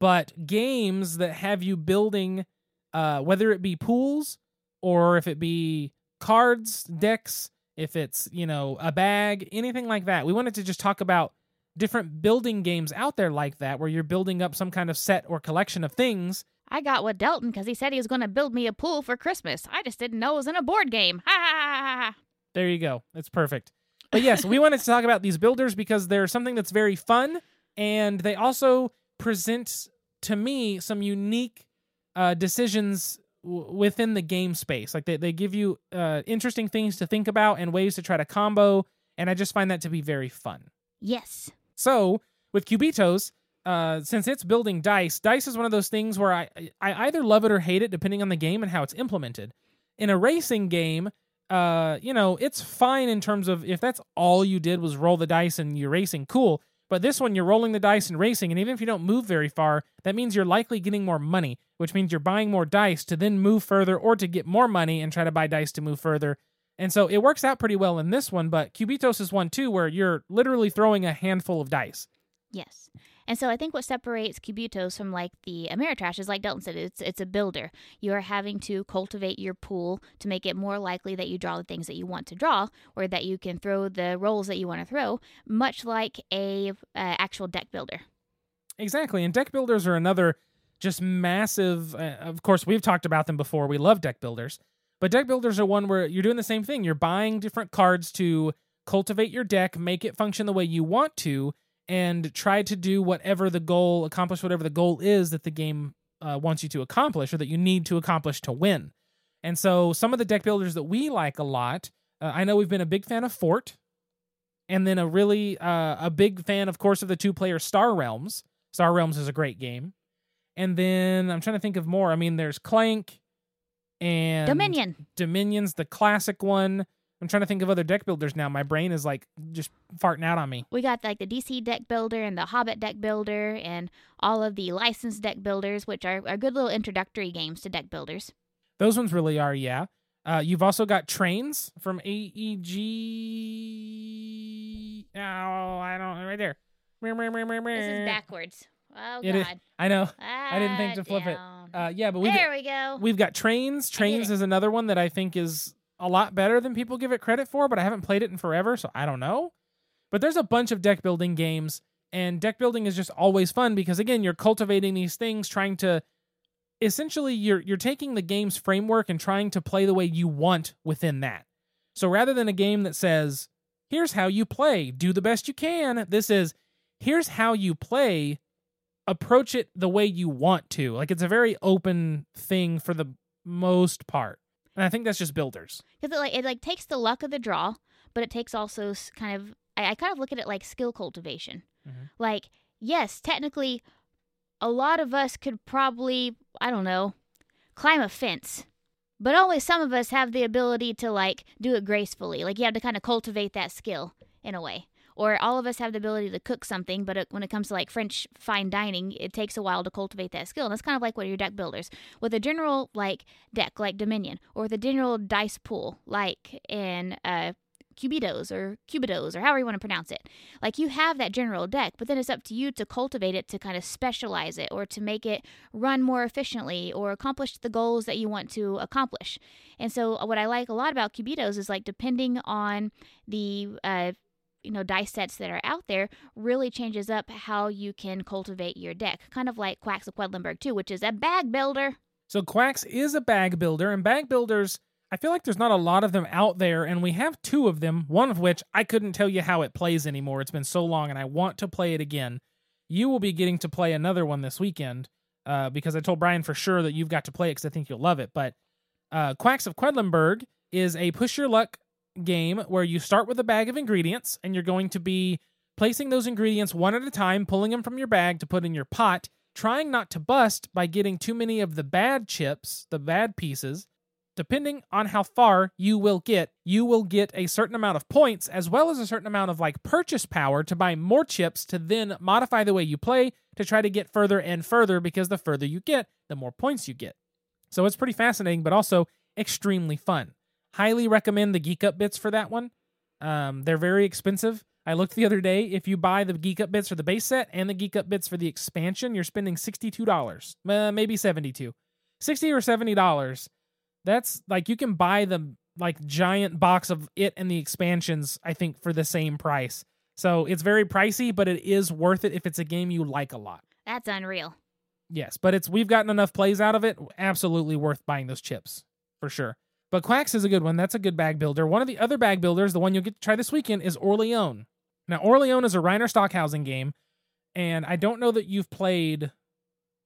[SPEAKER 1] but games that have you building, uh, whether it be pools or if it be cards, decks, if it's, you know, a bag, anything like that. We wanted to just talk about different building games out there like that where you're building up some kind of set or collection of things.
[SPEAKER 2] I got with Delton because he said he was going to build me a pool for Christmas. I just didn't know it was in a board game. Ha ha ha ha.
[SPEAKER 1] There you go. It's perfect. But yes, we wanted to talk about these builders because they're something that's very fun and they also present to me some unique uh, decisions w- within the game space. Like they, they give you uh, interesting things to think about and ways to try to combo. And I just find that to be very fun.
[SPEAKER 2] Yes.
[SPEAKER 1] So with Cubitos, uh, since it's building dice, dice is one of those things where I I either love it or hate it depending on the game and how it's implemented. In a racing game, uh, you know, it's fine in terms of if that's all you did was roll the dice and you're racing, cool. But this one, you're rolling the dice and racing, and even if you don't move very far, that means you're likely getting more money, which means you're buying more dice to then move further or to get more money and try to buy dice to move further. And so it works out pretty well in this one, but Cubitos is one too, where you're literally throwing a handful of dice.
[SPEAKER 2] Yes. And so I think what separates Cubitos from like the Ameritrash is like Delton said, it's it's a builder. You are having to cultivate your pool to make it more likely that you draw the things that you want to draw, or that you can throw the rolls that you want to throw, much like a uh, actual deck builder.
[SPEAKER 1] Exactly, and deck builders are another just massive. Uh, of course, we've talked about them before. We love deck builders, but deck builders are one where you're doing the same thing. You're buying different cards to cultivate your deck, make it function the way you want to and try to do whatever the goal, accomplish whatever the goal is that the game uh, wants you to accomplish or that you need to accomplish to win. And so some of the deck builders that we like a lot, uh, I know we've been a big fan of Fort, and then a really uh, a big fan, of course, of the two player Star Realms. Star Realms is a great game. And then I'm trying to think of more. I mean, there's Clank and
[SPEAKER 2] Dominion.
[SPEAKER 1] Dominion's the classic one. I'm trying to think of other deck builders now. My brain is like just farting out on me.
[SPEAKER 2] We got like the DC deck builder and the Hobbit deck builder and all of the licensed deck builders, which are, are good little introductory games to deck builders.
[SPEAKER 1] Those ones really are, yeah. Uh, you've also got trains from AEG. Oh, I don't. Right there. This
[SPEAKER 2] is backwards. Oh
[SPEAKER 1] It is-
[SPEAKER 2] God.
[SPEAKER 1] I know.
[SPEAKER 2] I
[SPEAKER 1] didn't think to flip it. Uh, yeah, but we
[SPEAKER 2] there we go.
[SPEAKER 1] we've got trains. Trains is another one that I think is a lot better than people give it credit for, but I haven't played it in forever, so I don't know. But there's a bunch of deck building games, and deck building is just always fun because again, you're cultivating these things, trying to essentially you're you're taking the game's framework and trying to play the way you want within that. So rather than a game that says, "Here's how you play, do the best you can," this is, "Here's how you play, approach it the way you want to." Like it's a very open thing for the most part. And I think that's just builders.
[SPEAKER 2] because it like it like takes the luck of the draw, but it takes also kind of I, I kind of look at it like skill cultivation.
[SPEAKER 1] Mhm.
[SPEAKER 2] Like yes, technically, a lot of us could probably I don't know climb a fence, but only some of us have the ability to like do it gracefully. Like you have to kind of cultivate that skill in a way. Or all of us have the ability to cook something, but it, when it comes to like French fine dining, it takes a while to cultivate that skill. And that's kind of like what your deck builders with a general like deck like Dominion, or a general dice pool like in uh, Cubitos or Cubitos or however you want to pronounce it. Like you have that general deck, but then it's up to you to cultivate it to kind of specialize it or to make it run more efficiently or accomplish the goals that you want to accomplish. And so uh, what I like a lot about Cubitos is like depending on the uh, you know dice sets that are out there really changes up how you can cultivate your deck kind of like quacks of quedlinburg too which is a bag builder
[SPEAKER 1] So Quacks is a bag builder, and bag builders, I feel like there's not a lot of them out there, and we have two of them, one of which I couldn't tell you how it plays anymore. It's been so long, and I want to play it again. You will be getting to play another one this weekend, uh, because I told Brian for sure that you've got to play it because I think you'll love it. But uh, Quacks of Quedlinburg is a push your luck game where you start with a bag of ingredients, and you're going to be placing those ingredients one at a time, pulling them from your bag to put in your pot, trying not to bust by getting too many of the bad chips, the bad pieces. Depending on how far you will get, you will get a certain amount of points as well as a certain amount of like purchase power to buy more chips to then modify the way you play to try to get further and further because the further you get, the more points you get. So it's pretty fascinating, but also extremely fun. Highly recommend the Geek Up bits for that one. Um, they're very expensive. I looked the other day. If you buy the Geek Up bits for the base set and the Geek Up bits for the expansion, you're spending sixty-two dollars, uh, maybe seventy-two, sixty or seventy dollars. That's like you can buy the like giant box of it and the expansions. I think for the same price. So it's very pricey, but it is worth it if it's a game you like a lot.
[SPEAKER 2] that's unreal
[SPEAKER 1] Yes, but it's we've gotten enough plays out of it. Absolutely worth buying those chips for sure. But Quacks is a good one. That's a good bag builder. One of the other bag builders, the one you'll get to try this weekend, is Orléans. Now, Orléans is a Reiner Stockhausen game, and I don't know that you've played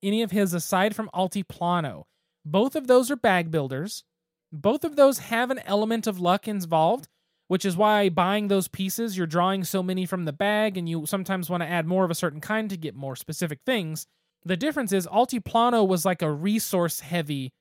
[SPEAKER 1] any of his aside from Altiplano. Both of those are bag builders. Both of those have an element of luck involved, which is why buying those pieces, you're drawing so many from the bag, and you sometimes want to add more of a certain kind to get more specific things. The difference is Altiplano was like a resource heavy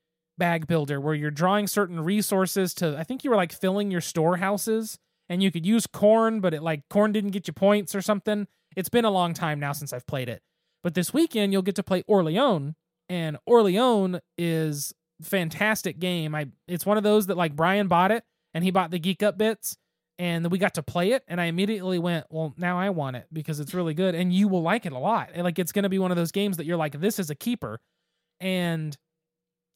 [SPEAKER 1] bag builder where you're drawing certain resources to I think you were like filling your storehouses and you could use corn but it like corn didn't get you points or something. It's been a long time now since I've played it. But this weekend you'll get to play Orléans and Orléans is fantastic game. I it's one of those that like Brian bought it and he bought the geek up bits and we got to play it and I immediately went, "Well, now I want it because it's really good and you will like it a lot." And, like it's going to be one of those games that you're like, "This is a keeper." And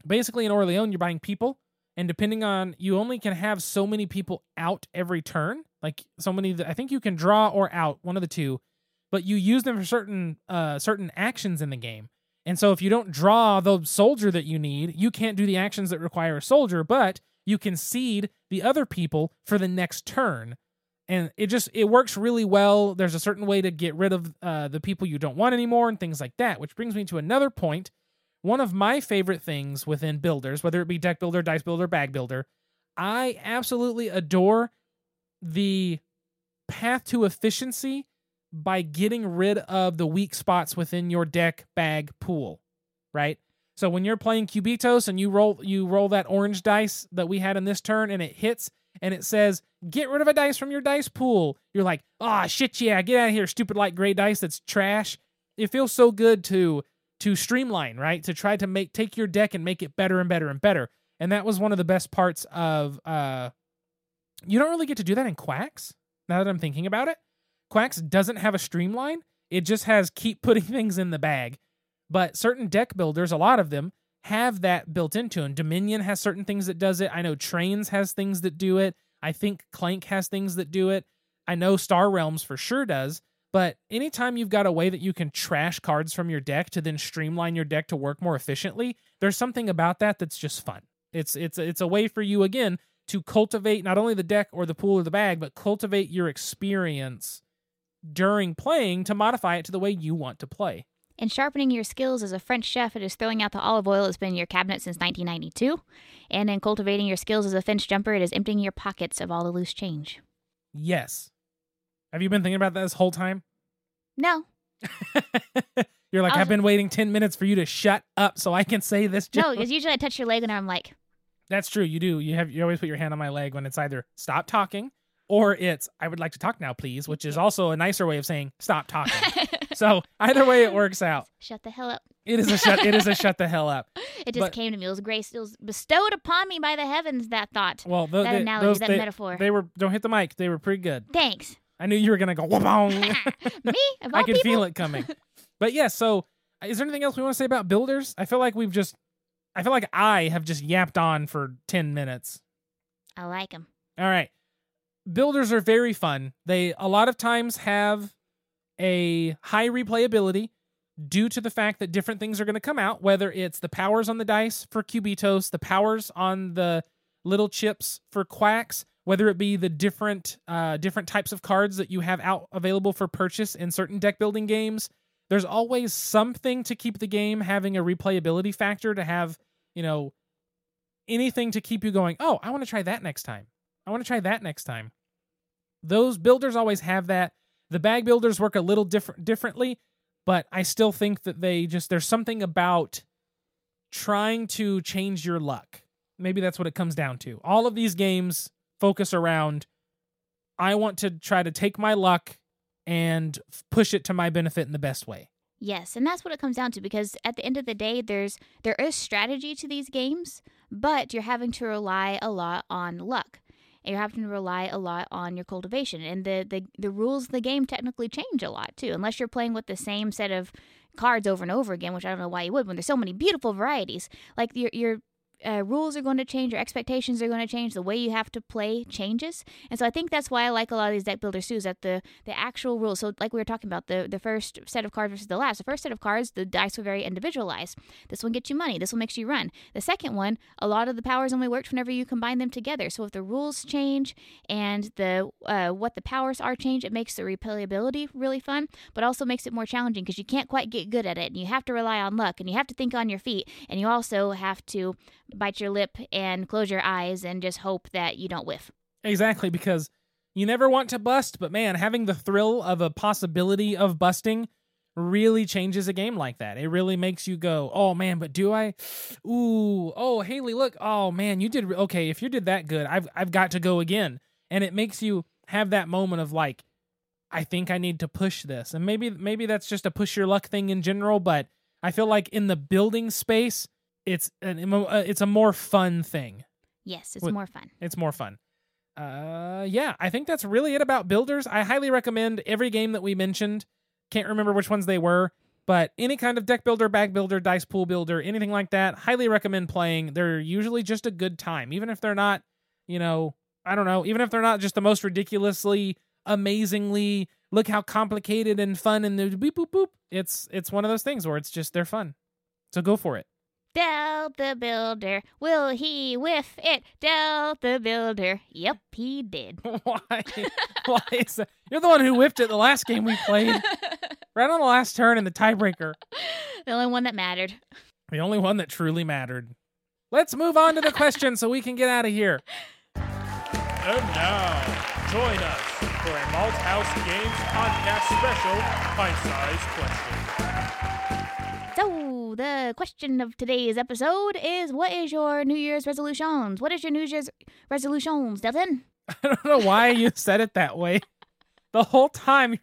[SPEAKER 1] basically in Orléans you're buying people and depending on you only can have so many people out every turn. Like so many that I think you can draw or out, one of the two, but you use them for certain uh certain actions in the game. And so if you don't draw the soldier that you need, you can't do the actions that require a soldier, but you can seed the other people for the next turn. And it just it works really well. There's a certain way to get rid of uh, the people you don't want anymore and things like that, which brings me to another point. One of my favorite things within builders, whether it be deck builder, dice builder, bag builder, I absolutely adore the path to efficiency by getting rid of the weak spots within your deck bag pool, right? So when you're playing Cubitos and you roll you roll that orange dice that we had in this turn and it hits and it says get rid of a dice from your dice pool, you're like, "Ah, shit yeah, get out of here, stupid light gray dice that's trash." It feels so good to to streamline, right? To try to make take your deck and make it better and better and better. And that was one of the best parts of uh you don't really get to do that in Quacks, now that I'm thinking about it. Quacks doesn't have a streamline. It just has keep putting things in the bag. But certain deck builders, a lot of them, have that built into them. Dominion has certain things that does it. I know Trains has things that do it. I think Clank has things that do it. I know Star Realms for sure does. But anytime you've got a way that you can trash cards from your deck to then streamline your deck to work more efficiently, there's something about that that's just fun. It's it's it's a way for you again to cultivate not only the deck or the pool or the bag, but cultivate your experience during playing to modify it to the way you want to play.
[SPEAKER 2] In sharpening your skills as a French chef, it is throwing out the olive oil that's been in your cabinet since 1992. And in cultivating your skills as a Finch jumper, it is emptying your pockets of all the loose change.
[SPEAKER 1] Yes. Have you been thinking about that this whole time?
[SPEAKER 2] No,
[SPEAKER 1] You're like,
[SPEAKER 2] I was-
[SPEAKER 1] I've been waiting 10 minutes for you to shut up so I can say this
[SPEAKER 2] no,
[SPEAKER 1] joke.
[SPEAKER 2] because usually I touch your leg and I'm like,
[SPEAKER 1] That's true. You do. You have you always put your hand on my leg when it's either stop talking or it's I would like to talk now, please, which is also a nicer way of saying stop talking. so either way it works out.
[SPEAKER 2] shut the hell up.
[SPEAKER 1] It is a shut it is a shut the hell up.
[SPEAKER 2] It just
[SPEAKER 1] But-
[SPEAKER 2] came to me. It was grace. It was bestowed upon me by the heavens, that thought.
[SPEAKER 1] Well, tho-
[SPEAKER 2] That
[SPEAKER 1] they-
[SPEAKER 2] analogy,
[SPEAKER 1] those,
[SPEAKER 2] that
[SPEAKER 1] they,
[SPEAKER 2] metaphor.
[SPEAKER 1] They were don't hit the mic. They were pretty good.
[SPEAKER 2] Thanks.
[SPEAKER 1] I knew you were gonna go wabong.
[SPEAKER 2] me?
[SPEAKER 1] I could
[SPEAKER 2] people?
[SPEAKER 1] feel it coming. But yeah, so is there anything else we want to say about builders? I feel like we've just I feel like I have just yapped on for 10 minutes.
[SPEAKER 2] I like them.
[SPEAKER 1] All right. Builders are very fun. They a lot of times have a high replayability due to the fact that different things are going to come out, whether it's the powers on the dice for Cubitos, the powers on the little chips for Quacks, whether it be the different uh, different types of cards that you have out available for purchase in certain deck building games. There's always something to keep the game having a replayability factor to have, you know, anything to keep you going, oh, I want to try that next time. I want to try that next time. Those builders always have that. The bag builders work a little different differently, but I still think that they just there's something about trying to change your luck. Maybe that's what it comes down to. All of these games focus around I want to try to take my luck and push it to my benefit in the best way.
[SPEAKER 2] Yes, and that's what it comes down to because at the end of the day there's there is strategy to these games, but you're having to rely a lot on luck. And you're having to rely a lot on your cultivation. And the, the the rules of the game technically change a lot too, unless you're playing with the same set of cards over and over again, which I don't know why you would when there's so many beautiful varieties. Like your your uh, rules are going to change, your expectations are going to change, the way you have to play changes, and so I think that's why I like a lot of these deck builders too. Is that the the actual rules? So like we were talking about the the first set of cards versus the last. The first set of cards, the dice were very individualized. This one gets you money. This one makes you run. The second one, a lot of the powers only worked whenever you combine them together. So if the rules change and the uh, what the powers are change, it makes the replayability really fun, but also makes it more challenging because you can't quite get good at it, and you have to rely on luck, and you have to think on your feet, and you also have to bite your lip and close your eyes and just hope that you don't whiff.
[SPEAKER 1] Exactly, because you never want to bust, but man, having the thrill of a possibility of busting really changes a game like that. It really makes you go, "Oh man, but do I? Ooh, oh Haley, look, oh man, you did okay. If you did that good, I've I've got to go again." And it makes you have that moment of like, I think I need to push this, and maybe maybe that's just a push your luck thing in general, but I feel like in the building space, it's an uh, it's a more fun thing.
[SPEAKER 2] Yes, it's
[SPEAKER 1] What-
[SPEAKER 2] more fun.
[SPEAKER 1] It's more fun. Uh, yeah, I think that's really it about builders. I highly recommend every game that we mentioned. Can't remember which ones they were, but any kind of deck builder, bag builder, dice pool builder, anything like that, highly recommend playing. They're usually just a good time, even if they're not, you know, I don't know, even if they're not just the most ridiculously, amazingly, look how complicated and fun and the beep boop boop. It's it's one of those things where it's just they're fun. So go for it.
[SPEAKER 2] Del the builder, will he whiff it? Del the builder. Yep, he did.
[SPEAKER 1] Why? Why is that? You're the one who whiffed it the last game we played. Right on the last turn in the tiebreaker.
[SPEAKER 2] the only one that mattered.
[SPEAKER 1] The only one that truly mattered. Let's move on to the question so we can get out of here.
[SPEAKER 3] And now, join us for a Malt House Games podcast special, Pint-Sized Question.
[SPEAKER 2] So, the question of today's episode is what is your New Year's resolutions? What is your New Year's resolutions, Delton?
[SPEAKER 1] I don't know why you said it that way. The whole time.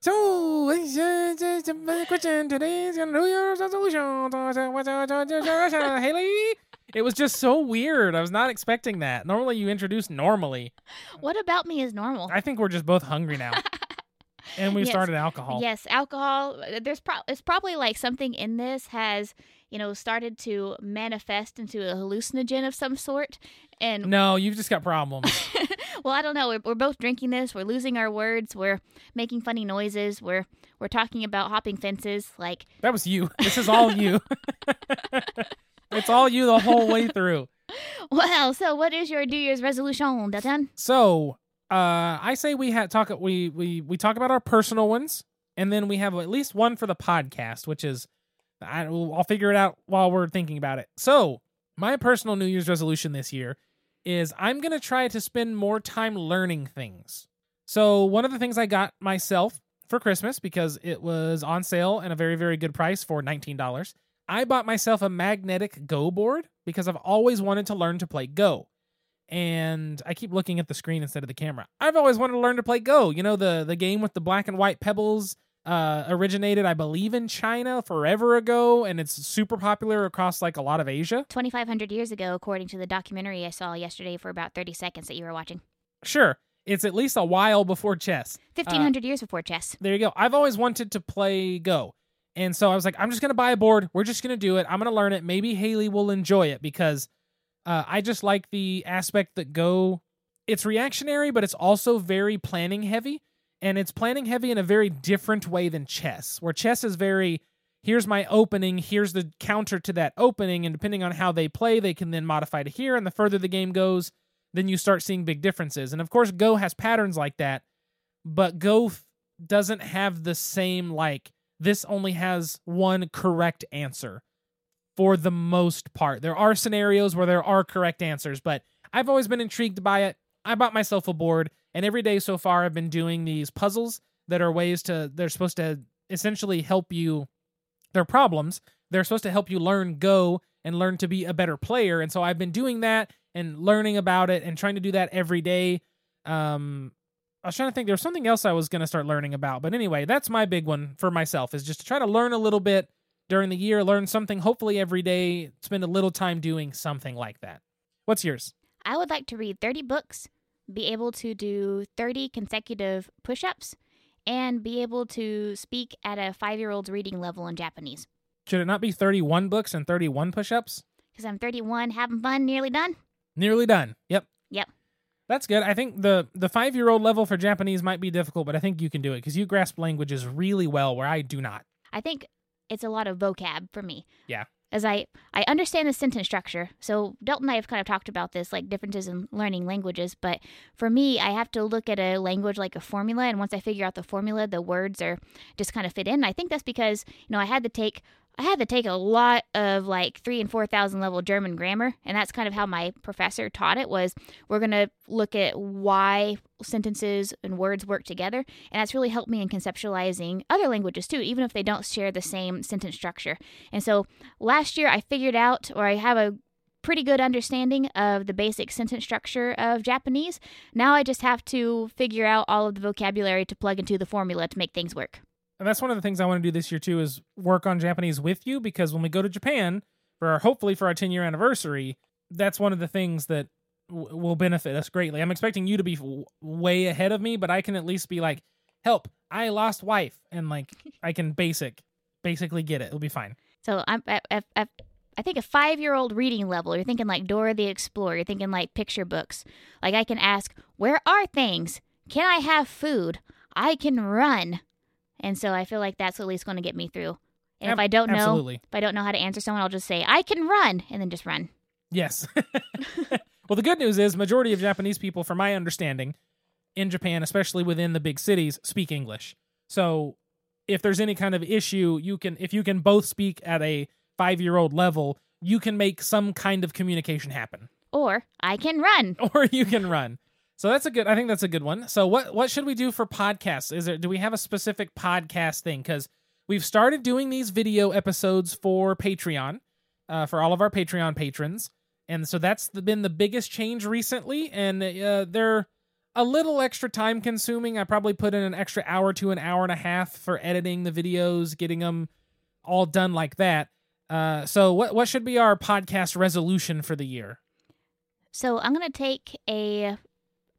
[SPEAKER 1] So, the question today's New Year's resolution. Haley. It was just so weird. I was not expecting that. Normally, you introduce normally.
[SPEAKER 2] What about me is normal?
[SPEAKER 1] I think we're just both hungry now. And we
[SPEAKER 2] Yes.
[SPEAKER 1] started alcohol.
[SPEAKER 2] Yes, alcohol. uh, There's pro- it's probably like something in this has you know started to manifest into a hallucinogen of some sort. And
[SPEAKER 1] No, you've just got problems.
[SPEAKER 2] well, I don't know. We're, we're both drinking this. We're losing our words. We're making funny noises. We're we're talking about hopping fences. Like
[SPEAKER 1] that was you. This is all you. it's all you the whole way through.
[SPEAKER 2] well, so what is your New Year's resolution, Datan?
[SPEAKER 1] So, uh, I say we had talk we we we talk about our personal ones, and then we have at least one for the podcast, which is I, I'll figure it out while we're thinking about it. So, my personal New Year's resolution this year is I'm gonna try to spend more time learning things. So, one of the things I got myself for Christmas because it was on sale and a very very good price for nineteen dollars. I bought myself a magnetic Go board because I've always wanted to learn to play Go and I keep looking at the screen instead of the camera. I've always wanted to learn to play Go. You know the the game with the black and white pebbles uh, originated, I believe, in China forever ago, and it's super popular across like a lot of Asia.
[SPEAKER 2] 2,500 years ago, according to the documentary I saw yesterday for about 30 seconds that you were watching.
[SPEAKER 1] Sure, it's at least a while before chess.
[SPEAKER 2] 1,500 years before chess.
[SPEAKER 1] There you go. I've always wanted to play Go. And so I was like, I'm just going to buy a board. We're just going to do it. I'm going to learn it. Maybe Haley will enjoy it because uh, I just like the aspect that Go, it's reactionary, but it's also very planning heavy. And it's planning heavy in a very different way than chess, where chess is very, here's my opening, here's the counter to that opening. And depending on how they play, they can then modify to here. And the further the game goes, then you start seeing big differences. And of course, Go has patterns like that, but Go f- doesn't have the same, like, this only has one correct answer for the most part. There are scenarios where there are correct answers, but I've always been intrigued by it. I bought myself a board, and every day so far I've been doing these puzzles that are ways to, they're supposed to essentially help you, they're problems. They're supposed to help you learn Go and learn to be a better player. And so I've been doing that and learning about it and trying to do that every day. Um, I was trying to think there was something else I was going to start learning about. But anyway, that's my big one for myself is just to try to learn a little bit during the year, learn something hopefully every day, spend a little time doing something like that. What's yours?
[SPEAKER 2] I would like to read 30 books, be able to do 30 consecutive push ups, and be able to speak at a five year old's reading level in Japanese.
[SPEAKER 1] Should it not be 31 books and 31 push ups?
[SPEAKER 2] Because I'm 31, having fun, nearly done.
[SPEAKER 1] Nearly done. Yep.
[SPEAKER 2] Yep.
[SPEAKER 1] That's good. I think the the 5-year-old level for Japanese might be difficult, but I think you can do it cuz you grasp languages really well where I do not.
[SPEAKER 2] I think it's a lot of vocab for me.
[SPEAKER 1] Yeah.
[SPEAKER 2] As I I understand the sentence structure. So Delton and I have kind of talked about this, like differences in learning languages. But for me, I have to look at a language like a formula, and once I figure out the formula, the words are just kind of fit in. I think that's because you know I had to take I had to take a lot of like three and four thousand level German grammar, and that's kind of how my professor taught it. Was we're gonna look at why sentences and words work together, and that's really helped me in conceptualizing other languages too, even if they don't share the same sentence structure. And so last year I figured out, or I have a pretty good understanding of the basic sentence structure of Japanese. Now I just have to figure out all of the vocabulary to plug into the formula to make things work.
[SPEAKER 1] And that's one of the things I want to do this year too is work on Japanese with you because when we go to Japan for our, hopefully for our 10 year anniversary, that's one of the things that w- will benefit us greatly. I'm expecting you to be w- way ahead of me, but I can at least be like, "Help, I lost wife." And like I can basic basically get it. It'll be fine.
[SPEAKER 2] So I'm at, at, at I think a five year old reading level. You're thinking like Dora the Explorer. You're thinking like picture books. Like I can ask, "Where are things? Can I have food? I can run." And so I feel like that's at least going to get me through. And
[SPEAKER 1] Ab-
[SPEAKER 2] if I don't know,
[SPEAKER 1] Absolutely.
[SPEAKER 2] if I don't know how to answer someone, I'll just say, "I can run," and then just run.
[SPEAKER 1] Yes. well, the good news is majority of Japanese people from my understanding in Japan, especially within the big cities, speak English. So, if there's any kind of issue, you can if you can both speak at a 5-year-old level, you can make some kind of communication happen
[SPEAKER 2] Or I can run.
[SPEAKER 1] or you can run. So that's a good I think that's a good one. So what what should we do for podcasts? Is there do we have a specific podcast thing cuz we've started doing these video episodes for Patreon uh, for all of our Patreon patrons. And so that's been the biggest change recently and uh, they're a little extra time consuming. I probably put in an extra hour to an hour and a half for editing the videos, getting them all done like that. Uh, so what what should be our podcast resolution for the year?
[SPEAKER 2] So I'm to take a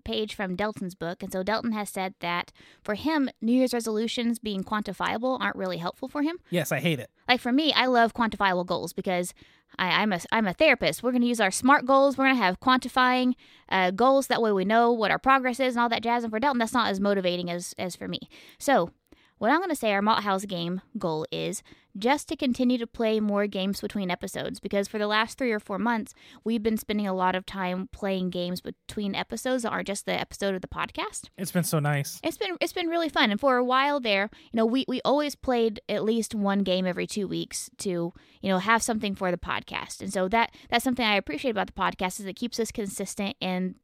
[SPEAKER 2] page from Delton's book. And so Delton has said that for him, New Year's resolutions being quantifiable aren't really helpful for him.
[SPEAKER 1] Yes, I hate it.
[SPEAKER 2] Like for me, I love quantifiable goals because I, am a I'm a therapist. We're going to use our SMART goals. We're going to have quantifying uh, goals. That way, we know what our progress is and all that jazz. And for Delton, that's not as motivating as as for me. So what I'm going to say our Malthaus game goal is just to continue to play more games between episodes because for the last three or four months, we've been spending a lot of time playing games between episodes that aren't just the episode of the podcast.
[SPEAKER 1] It's been so nice.
[SPEAKER 2] It's been it's been really fun. And for a while there, you know, we, we always played at least one game every two weeks to, you know, have something for the podcast. And so that that's something I appreciate about the podcast is it keeps us consistent and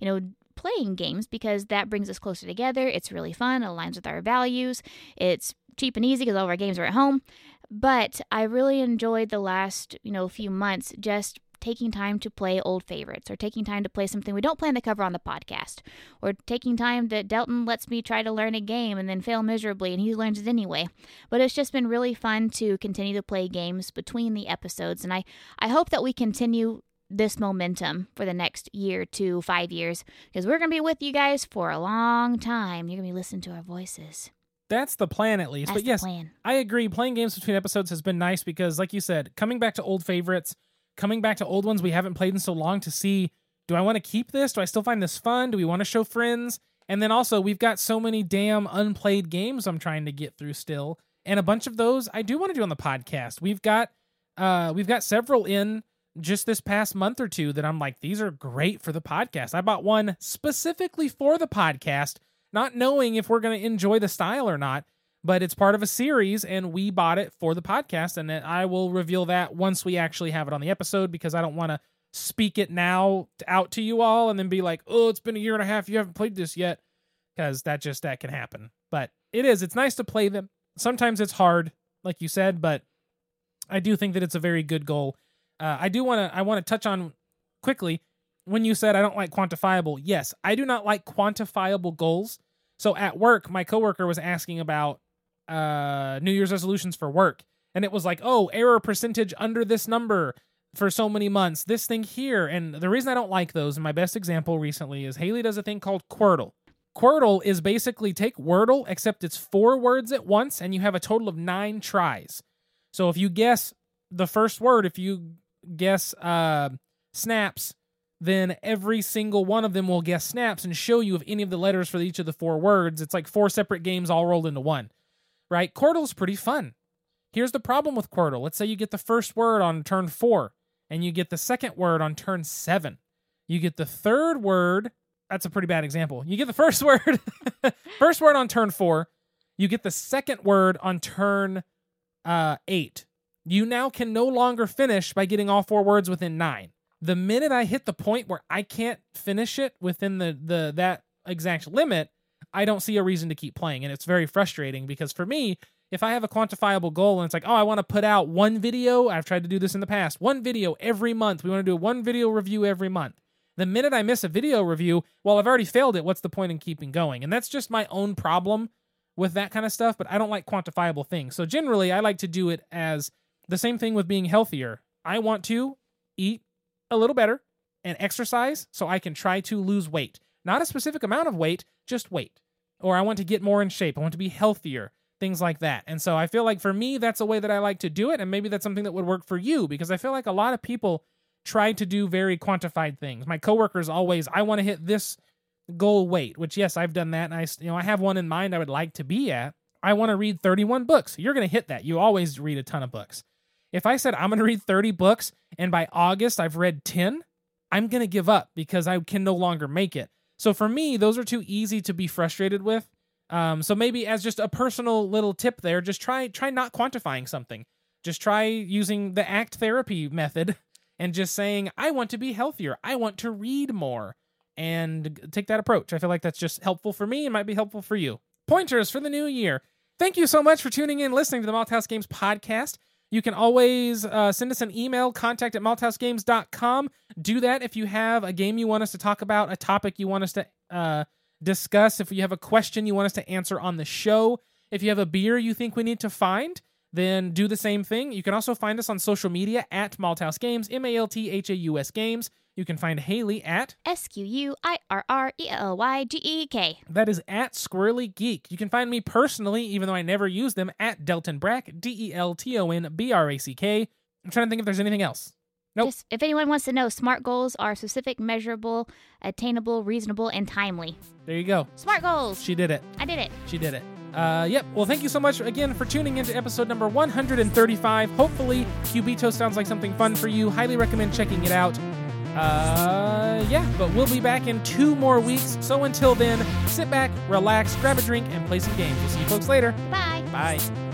[SPEAKER 2] you know playing games because that brings us closer together. It's really fun, it aligns with our values. It's cheap and easy because all of our games are at home. But I really enjoyed the last, you know, few months just taking time to play old favorites or taking time to play something we don't plan to cover on the podcast or taking time that Delton lets me try to learn a game and then fail miserably and he learns it anyway. But it's just been really fun to continue to play games between the episodes and I I hope that we continue this momentum for the next year to five years because we're going to be with you guys for a long time. You're going to be listening to our voices.
[SPEAKER 1] That's the plan, at least.
[SPEAKER 2] That's
[SPEAKER 1] but yes,
[SPEAKER 2] plan.
[SPEAKER 1] I agree. Playing games between episodes has been nice because, like you said, coming back to old favorites, coming back to old ones we haven't played in so long to see do I want to keep this? Do I still find this fun? Do we want to show friends? And then also, we've got so many damn unplayed games I'm trying to get through still. And a bunch of those I do want to do on the podcast. We've got uh we've got several in just this past month or two that I'm like, these are great for the podcast. I bought one specifically for the podcast, not knowing if we're going to enjoy the style or not, but it's part of a series and we bought it for the podcast. And then I will reveal that once we actually have it on the episode because I don't want to speak it now out to you all and then be like, oh, it's been a year and a half. You haven't played this yet because that just, that can happen. But it is, it's nice to play them. Sometimes it's hard, like you said, but I do think that it's a very good goal uh, I do want to I want to touch on quickly when you said I don't like quantifiable. Yes, I do not like quantifiable goals. So at work, my coworker was asking about uh, New Year's resolutions for work, and it was like, oh, error percentage under this number for so many months, this thing here. And the reason I don't like those, and my best example recently is Haley does a thing called Quordle. Quordle is basically take Wordle, except it's four words at once, and you have a total of nine tries. So if you guess the first word, if you guess uh, snaps, then every single one of them will guess snaps and show you if any of the letters for each of the four words. It's like four separate games all rolled into one, right? Quordle's pretty fun. Here's the problem with Quordle. Let's say you get the first word on turn four, and you get the second word on turn seven. You get the third word. That's a pretty bad example. You get the first word, first word on turn four. You get the second word on turn uh, eight you now can no longer finish by getting all four words within nine. The minute I hit the point where I can't finish it within the, the that exact limit, I don't see a reason to keep playing. And it's very frustrating because for me, if I have a quantifiable goal and it's like, oh, I want to put out one video, I've tried to do this in the past, one video every month. We want to do one video review every month. The minute I miss a video review, well, I've already failed it. What's the point in keeping going? And that's just my own problem with that kind of stuff, but I don't like quantifiable things. So generally, I like to do it as the same thing with being healthier. I want to eat a little better and exercise so I can try to lose weight. Not a specific amount of weight, just weight. Or I want to get more in shape. I want to be healthier, things like that. And so I feel like for me, that's a way that I like to do it. And maybe that's something that would work for you because I feel like a lot of people try to do very quantified things. My coworkers always, I want to hit this goal weight, which yes, I've done that. And I, you know, I have one in mind I would like to be at. I want to read 31 books. You're going to hit that. You always read a ton of books. If I said I'm going to read 30 books and by August I've read 10, I'm going to give up because I can no longer make it. So for me, those are too easy to be frustrated with. Um, so maybe as just a personal little tip there, just try try not quantifying something. Just try using the ACT therapy method and just saying, I want to be healthier. I want to read more and take that approach. I feel like that's just helpful for me and might be helpful for you. Pointers for the new year. Thank you so much for tuning in, listening to the Malthaus Games podcast. You can always uh, send us an email, contact at malthausgames.com. Do that if you have a game you want us to talk about, a topic you want us to uh, discuss, if you have a question you want us to answer on the show. If you have a beer you think we need to find, then do the same thing. You can also find us on social media at Malthaus Games, M A L T H A U S Games. You can find Haley at
[SPEAKER 2] S Q U I R R E L Y G E K.
[SPEAKER 1] that is at Squirrely Geek. You can find me personally, even though I never use them, at Delton Brack, D E L T O N B R A C K. I'm trying to think if there's anything else. Nope.
[SPEAKER 2] Just if anyone wants to know, SMART goals are specific, measurable, attainable, reasonable, and timely.
[SPEAKER 1] There you go.
[SPEAKER 2] SMART goals.
[SPEAKER 1] She did it.
[SPEAKER 2] I did it.
[SPEAKER 1] She did it. Uh, yep. Well, thank you so much again for tuning into episode number 135. Hopefully, Cubitos sounds like something fun for you. Highly recommend checking it out. Uh, yeah, but we'll be back in two more weeks. So until then, sit back, relax, grab a drink, and play some games. We'll see you folks later.
[SPEAKER 2] Bye.
[SPEAKER 1] Bye.